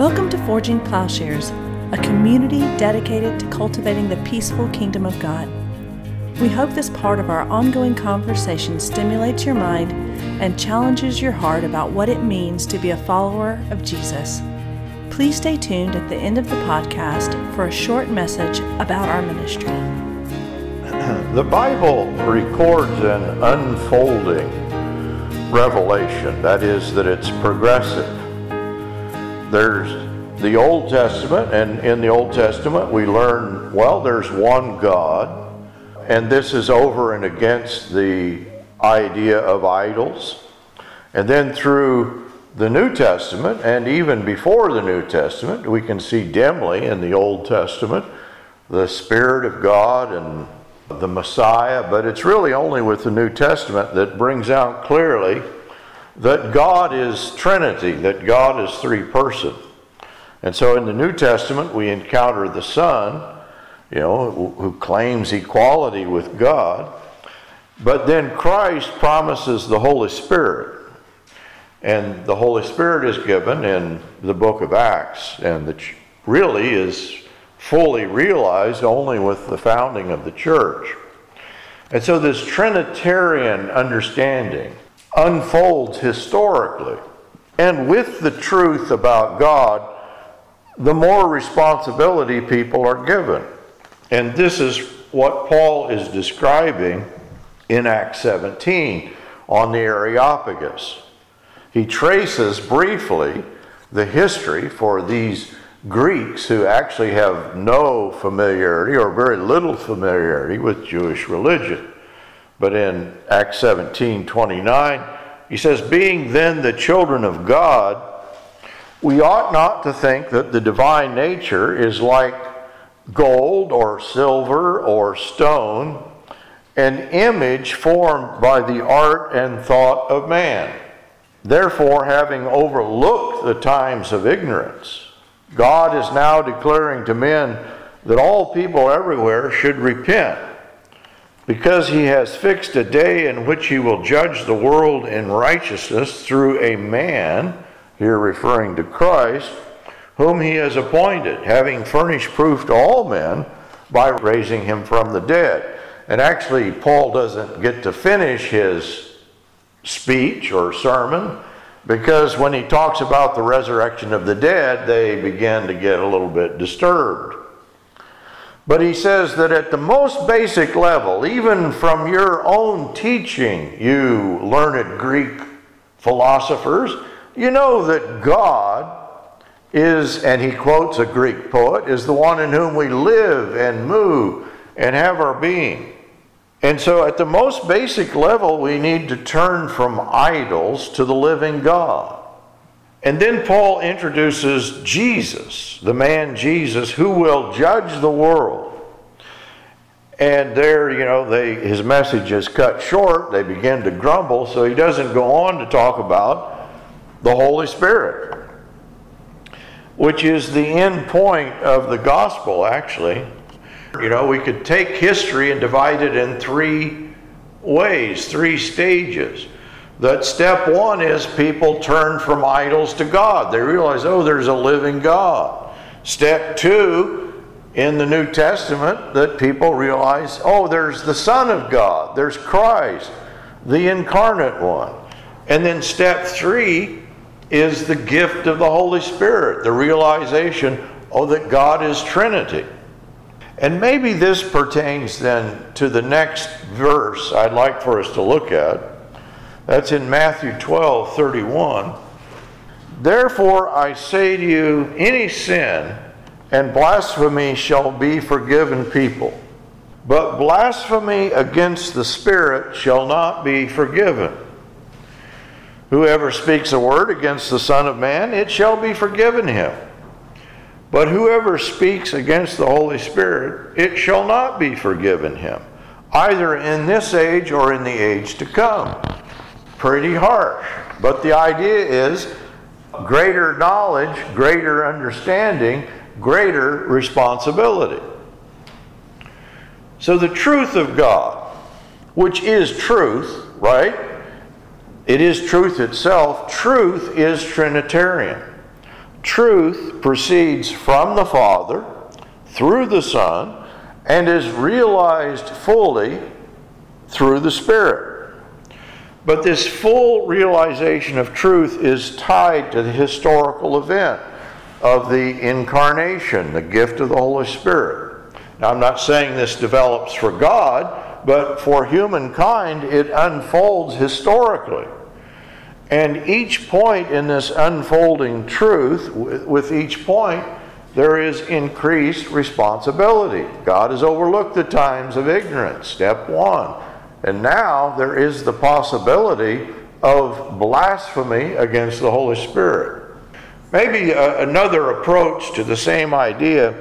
Welcome to Forging Plowshares, a community dedicated to cultivating the peaceful kingdom of God. We hope this part of our ongoing conversation stimulates your mind and challenges your heart about what it means to be a follower of Jesus. Please stay tuned at the end of the podcast for a short message about our ministry. The Bible records an unfolding revelation, that is, that it's progressive there's the Old Testament, and in the Old Testament we learn, well, there's one God, and this is over and against the idea of idols. And then through the New Testament, and even before the New Testament, we can see dimly in the Old Testament the Spirit of God and the Messiah, but it's really only with the New Testament that brings out clearly that God is Trinity, that God is three person. And so in the New Testament, we encounter the Son, you know, who claims equality with God. But then Christ promises the Holy Spirit. And the Holy Spirit is given in the book of Acts, and that really is fully realized only with the founding of the church. And so, this Trinitarian understanding unfolds historically. And with the truth about God, the more responsibility people are given. And this is what Paul is describing in Acts 17 on the Areopagus. He traces briefly the history for these Greeks who actually have no familiarity or very little familiarity with Jewish religion. But in Acts 17 29, he says, Being then the children of God, we ought not to think that the divine nature is like gold or silver or stone, an image formed by the art and thought of man. Therefore, having overlooked the times of ignorance, God is now declaring to men that all people everywhere should repent because he has fixed a day in which he will judge the world in righteousness through a man, here referring to Christ, whom he has appointed, having furnished proof to all men by raising him from the dead. And actually, Paul doesn't get to finish his speech or sermon because when he talks about the resurrection of the dead, they begin to get a little bit disturbed. But he says that at the most basic level, even from your own teaching, you learned Greek philosophers, you know that God is, and he quotes a Greek poet, is the one in whom we live and move and have our being. And so, at the most basic level, we need to turn from idols to the living God. And then Paul introduces Jesus, the man Jesus, who will judge the world. And there, you know, they, his message is cut short. They begin to grumble, so he doesn't go on to talk about the Holy Spirit, which is the end point of the gospel, actually. You know, we could take history and divide it in three ways, three stages that step one is people turn from idols to God. They realize, oh, there's a living God. Step two, in the New Testament, that people realize, oh, there's the Son of God, there's Christ, the incarnate one. And then step three is the gift of the Holy Spirit, the realization, oh, that God is Trinity. And maybe this pertains then to the next verse I'd like for us to look at that's in Matthew 12 31. Therefore, I say to you, any sin and blasphemy shall be forgiven people, but blasphemy against the Spirit shall not be forgiven. Whoever speaks a word against the Son of Man, it shall be forgiven him. But whoever speaks against the Holy Spirit, it shall not be forgiven him, either in this age or in the age to come pretty harsh. But the idea is greater knowledge, greater understanding, greater responsibility. So the truth of God, which is truth, right? It is truth itself. Truth is Trinitarian. truth proceeds from the Father through the Son and is realized fully through the Spirit. But this full realization of truth is tied to the historical event of the incarnation, the gift of the Holy Spirit. Now, I'm not saying this develops for God, but for humankind, it unfolds historically. And each point in this unfolding truth, with each point, there is increased responsibility. God has overlooked the times of ignorance, step one. And now there is the possibility of blasphemy against the Holy Spirit. Maybe a, another approach to the same idea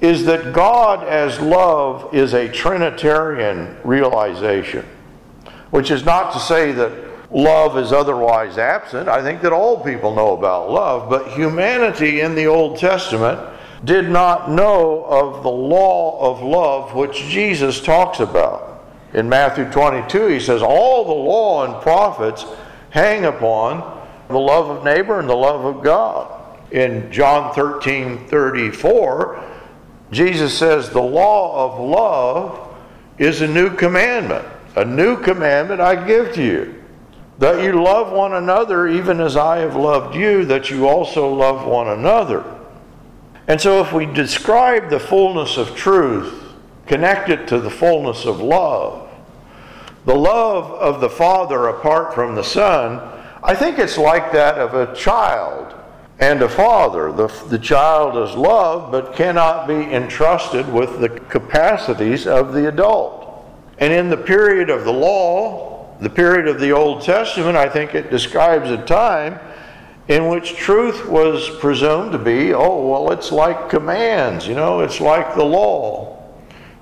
is that God as love is a Trinitarian realization, which is not to say that love is otherwise absent. I think that all people know about love, but humanity in the Old Testament did not know of the law of love which Jesus talks about. In Matthew 22, he says, All the law and prophets hang upon the love of neighbor and the love of God. In John 13 34, Jesus says, The law of love is a new commandment. A new commandment I give to you that you love one another even as I have loved you, that you also love one another. And so, if we describe the fullness of truth, connect it to the fullness of love, the love of the Father apart from the Son, I think it's like that of a child and a father. The, the child is loved but cannot be entrusted with the capacities of the adult. And in the period of the law, the period of the Old Testament, I think it describes a time in which truth was presumed to be, oh, well, it's like commands, you know, it's like the law.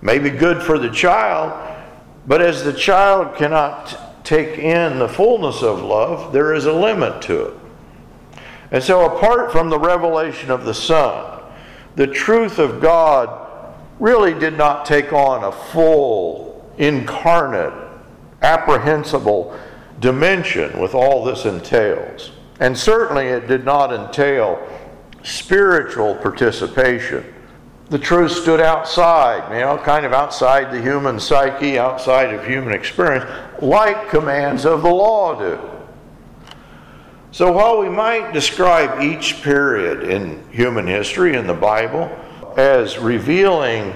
Maybe good for the child, but as the child cannot take in the fullness of love, there is a limit to it. And so, apart from the revelation of the Son, the truth of God really did not take on a full, incarnate, apprehensible dimension with all this entails. And certainly it did not entail spiritual participation. The truth stood outside, you know, kind of outside the human psyche, outside of human experience, like commands of the law do. So while we might describe each period in human history in the Bible as revealing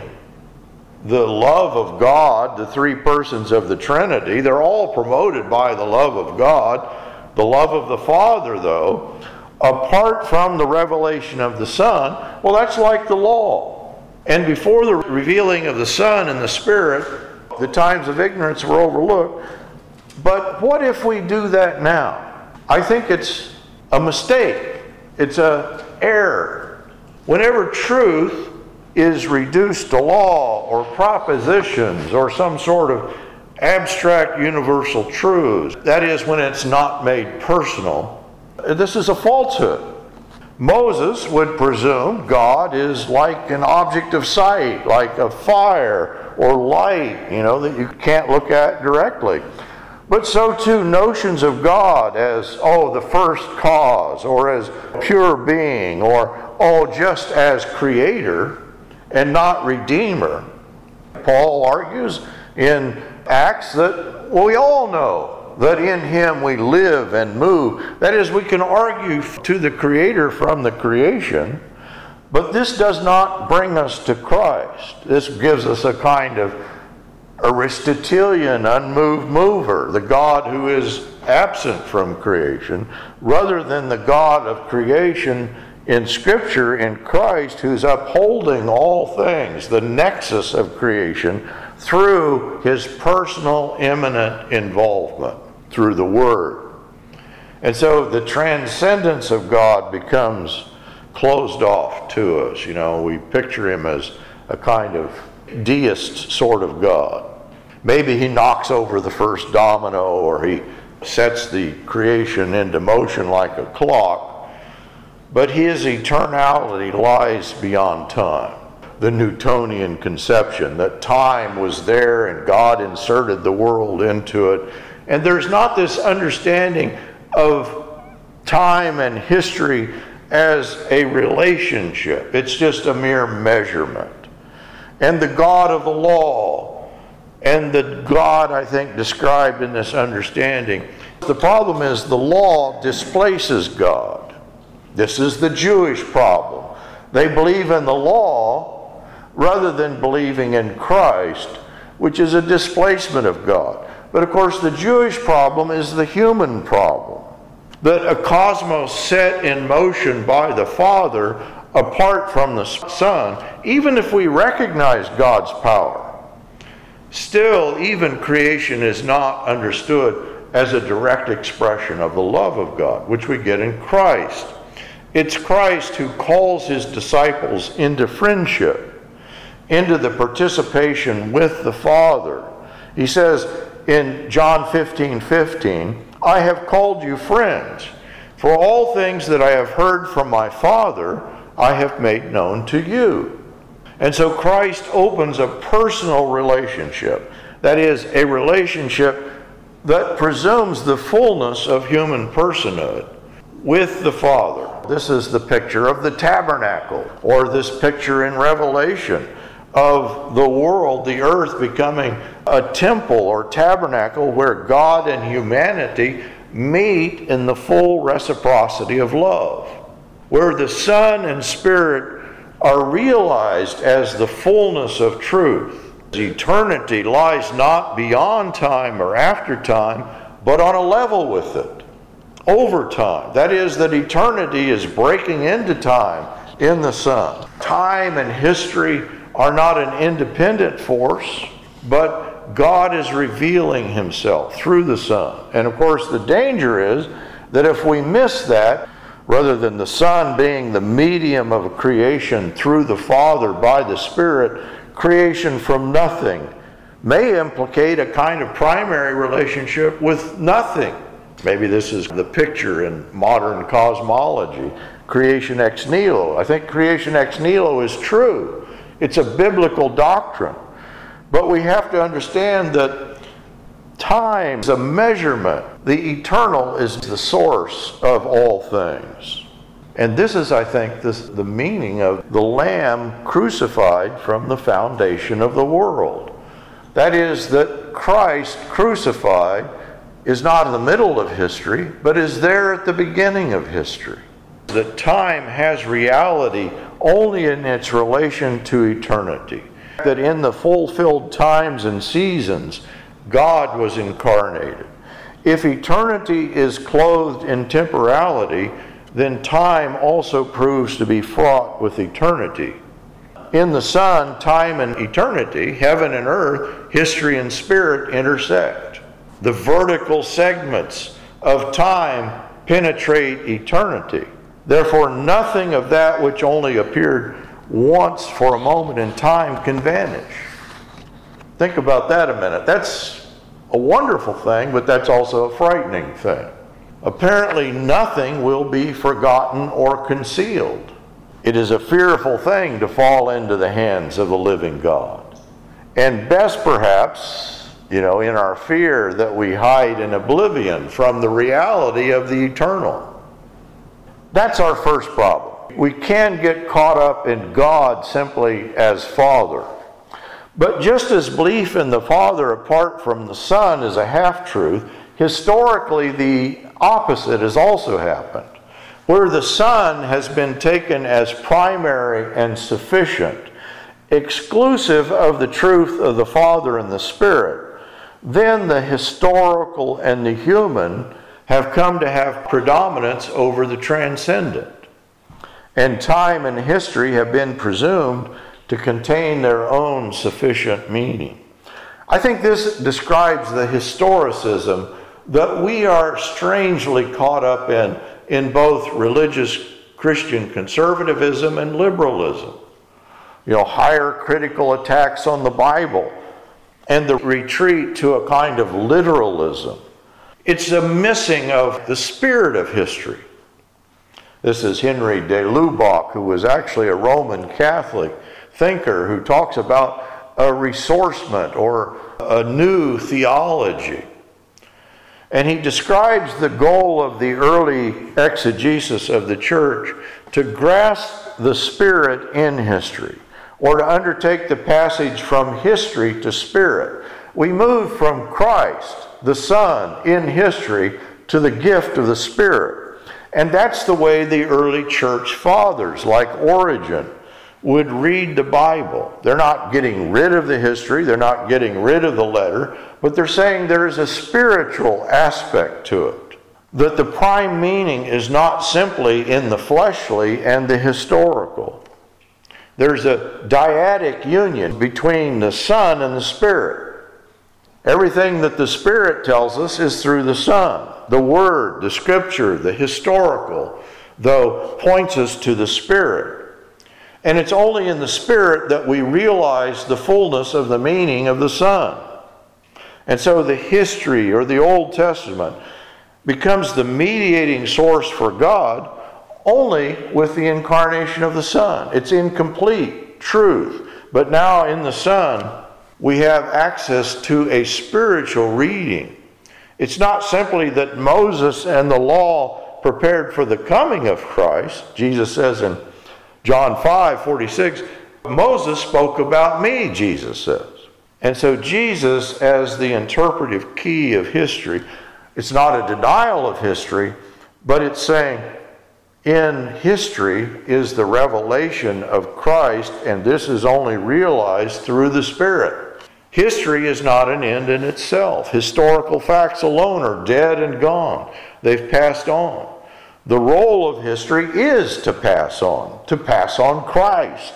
the love of God, the three persons of the Trinity, they're all promoted by the love of God. The love of the Father, though, apart from the revelation of the Son, well, that's like the law. And before the revealing of the Son and the Spirit, the times of ignorance were overlooked. But what if we do that now? I think it's a mistake. It's a error. Whenever truth is reduced to law or propositions or some sort of abstract universal truths. That is, when it's not made personal. This is a falsehood. Moses would presume God is like an object of sight, like a fire or light, you know, that you can't look at directly. But so too, notions of God as, oh, the first cause, or as pure being, or, oh, just as creator, and not redeemer. Paul argues in Acts that we all know that in him we live and move. That is, we can argue to the Creator from the creation, but this does not bring us to Christ. This gives us a kind of Aristotelian, unmoved mover, the God who is absent from creation, rather than the God of creation in Scripture in Christ who's upholding all things, the nexus of creation, through his personal, immanent involvement, through the Word. And so the transcendence of God becomes closed off to us. You know, we picture him as a kind of deist sort of God. Maybe he knocks over the first domino or he sets the creation into motion like a clock but his eternality lies beyond time. The Newtonian conception that time was there and God inserted the world into it. And there's not this understanding of time and history as a relationship. It's just a mere measurement. And the God of the law, and the God, I think, described in this understanding. The problem is the law displaces God. This is the Jewish problem. They believe in the law rather than believing in Christ, which is a displacement of God. But of course, the Jewish problem is the human problem that a cosmos set in motion by the Father apart from the Son, even if we recognize God's power, still, even creation is not understood as a direct expression of the love of God, which we get in Christ. It's Christ who calls his disciples into friendship, into the participation with the Father. He says in John 15 15, I have called you friends, for all things that I have heard from my Father, I have made known to you. And so Christ opens a personal relationship. That is, a relationship that presumes the fullness of human personhood with the Father. This is the picture of the tabernacle, or this picture in Revelation of the world, the earth becoming a temple or tabernacle where God and humanity meet in the full reciprocity of love, where the Son and Spirit are realized as the fullness of truth. Eternity lies not beyond time or after time, but on a level with it, over time. That is, that eternity is breaking into time in the Son. Time and history are not an independent force, but God is revealing Himself through the Son. And of course, the danger is that if we miss that, rather than the Son being the medium of creation through the Father by the Spirit, creation from nothing may implicate a kind of primary relationship with nothing. Maybe this is the picture in modern cosmology creation ex nihilo. I think creation ex nihilo is true. It's a biblical doctrine. But we have to understand that time is a measurement. The eternal is the source of all things. And this is, I think, this, the meaning of the Lamb crucified from the foundation of the world. That is, that Christ crucified is not in the middle of history, but is there at the beginning of history. That time has reality only in its relation to eternity. That in the fulfilled times and seasons, God was incarnated. If eternity is clothed in temporality, then time also proves to be fraught with eternity. In the Son, time and eternity, heaven and earth, history and spirit intersect. The vertical segments of time penetrate eternity. Therefore, nothing of that which only appeared once for a moment in time can vanish. Think about that a minute. That's a wonderful thing, but that's also a frightening thing. Apparently, nothing will be forgotten or concealed. It is a fearful thing to fall into the hands of the living God. And best, perhaps, you know, in our fear that we hide in oblivion from the reality of the eternal. That's our first problem. We can get caught up in God simply as Father. But just as belief in the Father apart from the Son is a half truth, historically the opposite has also happened. Where the Son has been taken as primary and sufficient, exclusive of the truth of the Father and the Spirit, then the historical and the human have come to have predominance over the transcendent. And time and history have been presumed to contain their own sufficient meaning. I think this describes the historicism that we are strangely caught up in in both religious Christian conservatism and liberalism. You know, higher critical attacks on the Bible and the retreat to a kind of literalism it's a missing of the spirit of history. This is Henri de Lubac, who was actually a Roman Catholic thinker who talks about a ressourcement or a new theology. And he describes the goal of the early exegesis of the church to grasp the spirit in history, or to undertake the passage from history to spirit. We move from Christ, the Son, in history to the gift of the Spirit. And that's the way the early church fathers, like Origen, would read the Bible. They're not getting rid of the history, they're not getting rid of the letter, but they're saying there is a spiritual aspect to it. That the prime meaning is not simply in the fleshly and the historical. There's a dyadic union between the Son and the Spirit. Everything that the Spirit tells us is through the Son. The Word, the Scripture, the historical, though, points us to the Spirit. And it's only in the Spirit that we realize the fullness of the meaning of the Son. And so the history or the Old Testament becomes the mediating source for God only with the incarnation of the Son. It's incomplete truth. But now in the Son, we have access to a spiritual reading. It's not simply that Moses and the law prepared for the coming of Christ. Jesus says in John 5 46, Moses spoke about me, Jesus says. And so, Jesus, as the interpretive key of history, it's not a denial of history, but it's saying, in history is the revelation of Christ, and this is only realized through the Spirit. History is not an end in itself. Historical facts alone are dead and gone, they've passed on. The role of history is to pass on, to pass on Christ.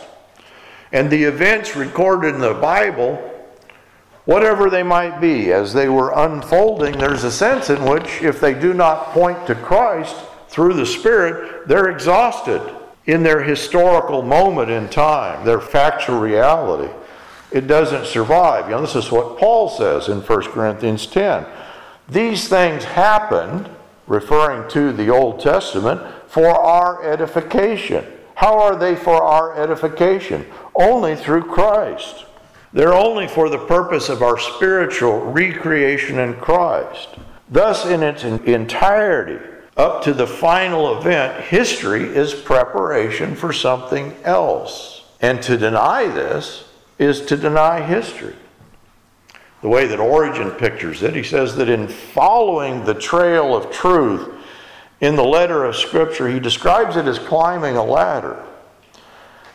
And the events recorded in the Bible, whatever they might be, as they were unfolding, there's a sense in which, if they do not point to Christ through the Spirit, they're exhausted in their historical moment in time, their factual reality. It doesn't survive. You know, this is what Paul says in 1 Corinthians 10. These things happened referring to the Old Testament, for our edification. How are they for our edification? Only through Christ. They're only for the purpose of our spiritual recreation in Christ. Thus, in its entirety, up to the final event, history is preparation for something else. And to deny this is to deny history the way that Origen pictures it. He says that in following the trail of truth in the letter of Scripture, he describes it as climbing a ladder.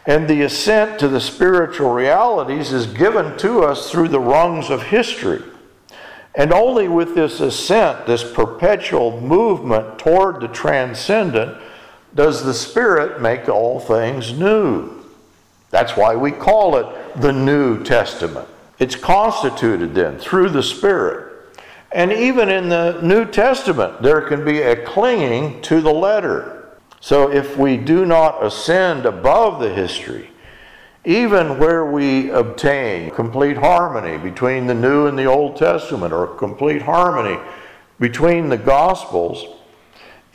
And the ascent to the spiritual realities is given to us through the rungs of history. And only with this ascent, this perpetual movement toward the transcendent, does the Spirit make all things new. That's why we call it the New Testament. It's constituted then through the Spirit. And even in the New Testament, there can be a clinging to the letter. So if we do not ascend above the history, even where we obtain complete harmony between the New and the Old Testament, or complete harmony between the Gospels,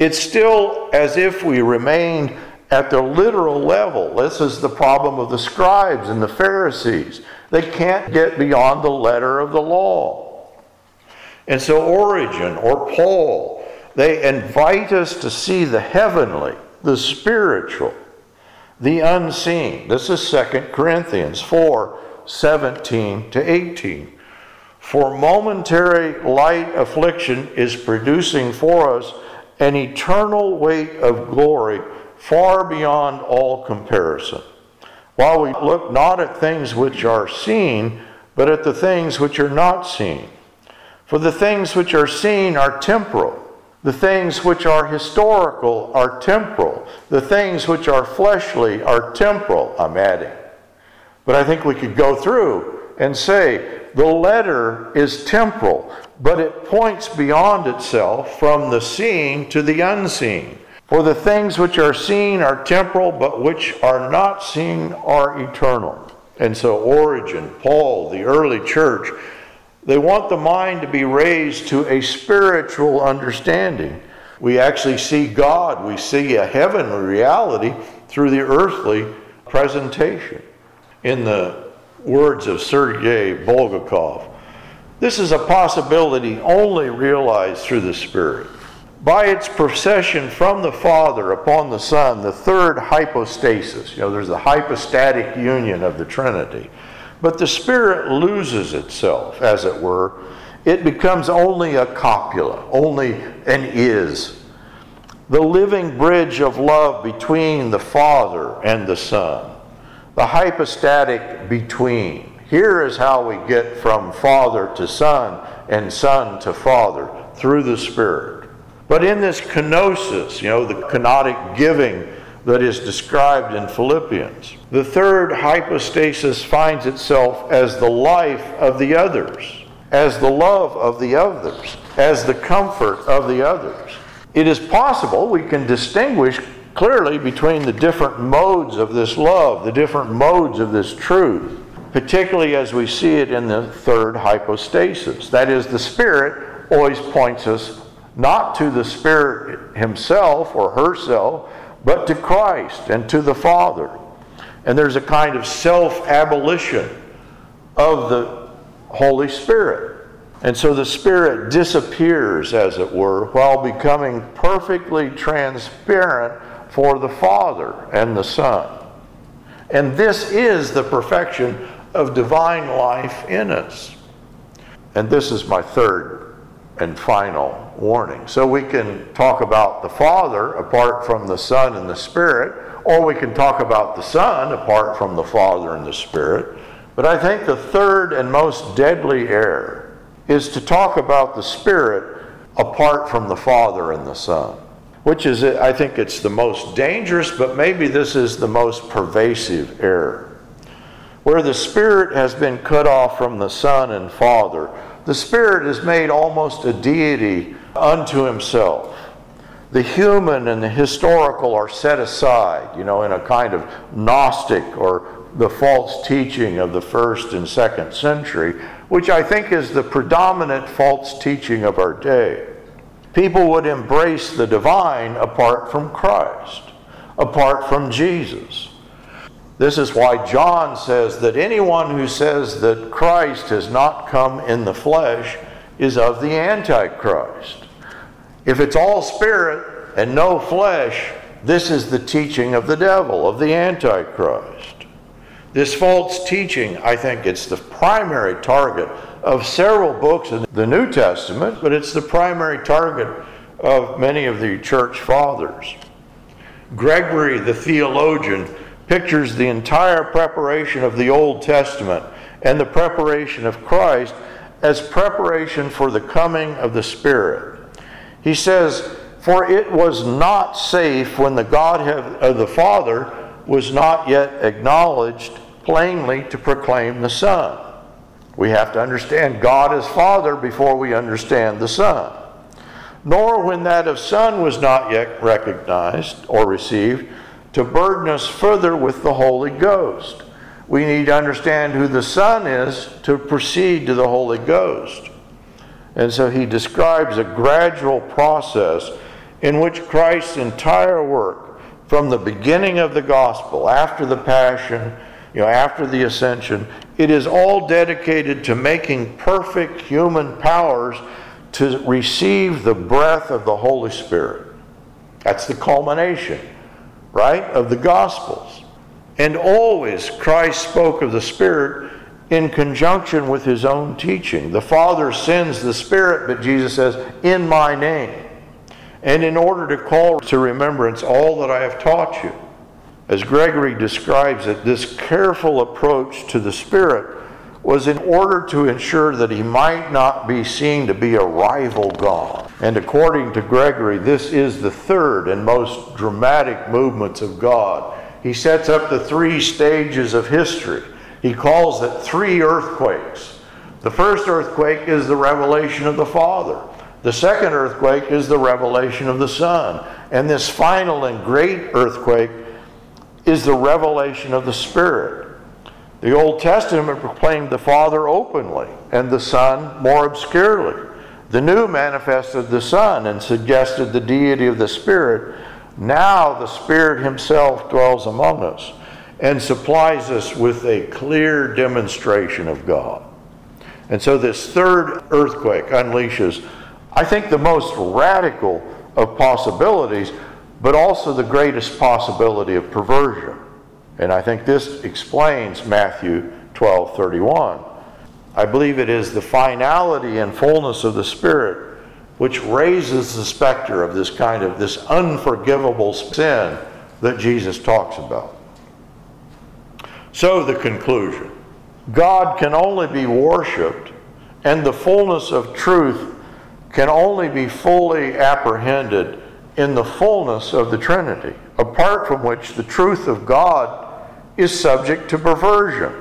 it's still as if we remained at the literal level. This is the problem of the scribes and the Pharisees. They can't get beyond the letter of the law. And so, Origen or Paul, they invite us to see the heavenly, the spiritual, the unseen. This is 2 Corinthians 4 17 to 18. For momentary light affliction is producing for us an eternal weight of glory far beyond all comparison. While we look not at things which are seen, but at the things which are not seen. For the things which are seen are temporal. The things which are historical are temporal. The things which are fleshly are temporal, I'm adding. But I think we could go through and say the letter is temporal, but it points beyond itself from the seen to the unseen. For the things which are seen are temporal, but which are not seen are eternal. And so, Origen, Paul, the early church, they want the mind to be raised to a spiritual understanding. We actually see God, we see a heavenly reality through the earthly presentation. In the words of Sergei Bulgakov, This is a possibility only realized through the Spirit. By its procession from the Father upon the Son, the third hypostasis, you know, there's the hypostatic union of the Trinity. But the Spirit loses itself, as it were. It becomes only a copula, only an is. The living bridge of love between the Father and the Son. The hypostatic between. Here is how we get from Father to Son and Son to Father through the Spirit. But in this kenosis, you know, the kenotic giving that is described in Philippians, the third hypostasis finds itself as the life of the others, as the love of the others, as the comfort of the others. It is possible we can distinguish clearly between the different modes of this love, the different modes of this truth particularly as we see it in the third hypostasis. That is, the Spirit always points us not to the Spirit himself or herself, but to Christ and to the Father. And there's a kind of self abolition of the Holy Spirit. And so the Spirit disappears, as it were, while becoming perfectly transparent for the Father and the Son. And this is the perfection of divine life in us. And this is my third and final warning. So we can talk about the Father apart from the Son and the Spirit, or we can talk about the Son apart from the Father and the Spirit. But I think the third and most deadly error is to talk about the Spirit apart from the Father and the Son, which is, I think it's the most dangerous, but maybe this is the most pervasive error. Where the Spirit has been cut off from the Son and Father, the Spirit is made almost a deity unto himself. The human and the historical are set aside, you know, in a kind of Gnostic or the false teaching of the first and second century, which I think is the predominant false teaching of our day. People would embrace the divine apart from Christ, apart from Jesus. This is why John says that anyone who says that Christ has not come in the flesh is of the Antichrist. If it's all spirit and no flesh, this is the teaching of the devil, of the Antichrist. This false teaching, I think it's the primary target of several books in the New Testament, but it's the primary target of many of the church fathers. Gregory, the theologian, pictures the entire preparation of the Old Testament and the preparation of Christ as preparation for the coming of the Spirit. He says, For it was not safe when the Godhead of the Father was not yet acknowledged plainly to proclaim the Son. We have to understand God as Father before we understand the Son. Nor when that of Son was not yet recognized or received to burden us further with the Holy Ghost. We need to understand who the Son is to proceed to the Holy Ghost. And so he describes a gradual process in which Christ's entire work, from the beginning of the gospel, after the passion, you know, after the ascension, it is all dedicated to making perfect human powers to receive the breath of the Holy Spirit. That's the culmination right, of the Gospels. And always Christ spoke of the Spirit in conjunction with his own teaching. The Father sends the Spirit, but Jesus says, in my name. And in order to call to remembrance all that I have taught you. As Gregory describes it, this careful approach to the Spirit was in order to ensure that he might not be seen to be a rival God. And according to Gregory, this is the third and most dramatic movements of God. He sets up the three stages of history. He calls it three earthquakes. The first earthquake is the revelation of the Father. The second earthquake is the revelation of the Son. And this final and great earthquake is the revelation of the Spirit. The Old Testament proclaimed the Father openly and the Son more obscurely. The New manifested the Son and suggested the deity of the Spirit. Now the Spirit Himself dwells among us and supplies us with a clear demonstration of God. And so this third earthquake unleashes, I think, the most radical of possibilities, but also the greatest possibility of perversion. And I think this explains Matthew 12 31. I believe it is the finality and fullness of the Spirit which raises the specter of this kind of this unforgivable sin that Jesus talks about. So the conclusion God can only be worshiped, and the fullness of truth can only be fully apprehended in the fullness of the Trinity, apart from which the truth of God is subject to perversion.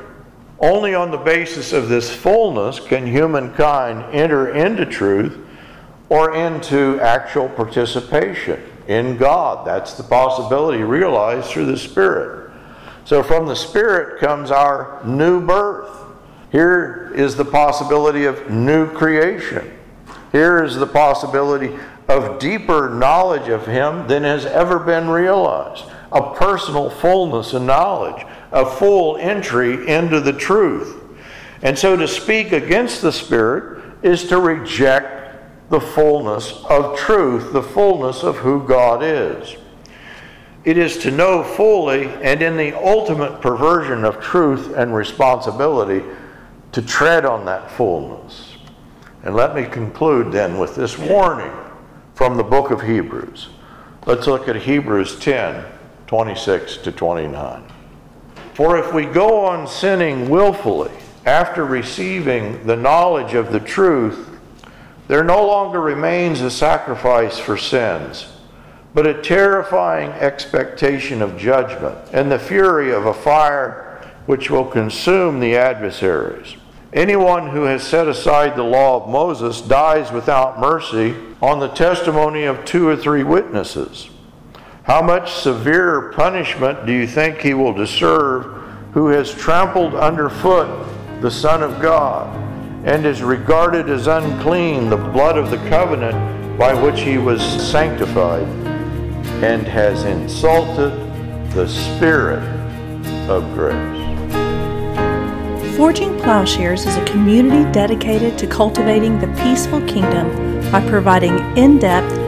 Only on the basis of this fullness can humankind enter into truth or into actual participation in God. That's the possibility realized through the Spirit. So from the Spirit comes our new birth. Here is the possibility of new creation. Here is the possibility of deeper knowledge of Him than has ever been realized. A personal fullness and knowledge, a full entry into the truth. And so to speak against the Spirit is to reject the fullness of truth, the fullness of who God is. It is to know fully and in the ultimate perversion of truth and responsibility to tread on that fullness. And let me conclude then with this warning from the book of Hebrews. Let's look at Hebrews 10 26 to 29. For if we go on sinning willfully after receiving the knowledge of the truth, there no longer remains a sacrifice for sins, but a terrifying expectation of judgment and the fury of a fire which will consume the adversaries. Anyone who has set aside the law of Moses dies without mercy on the testimony of two or three witnesses. How much severer punishment do you think he will deserve who has trampled underfoot the Son of God? and is regarded as unclean the blood of the covenant by which he was sanctified, and has insulted the Spirit of grace. Forging Plowshares is a community dedicated to cultivating the peaceful kingdom by providing in depth,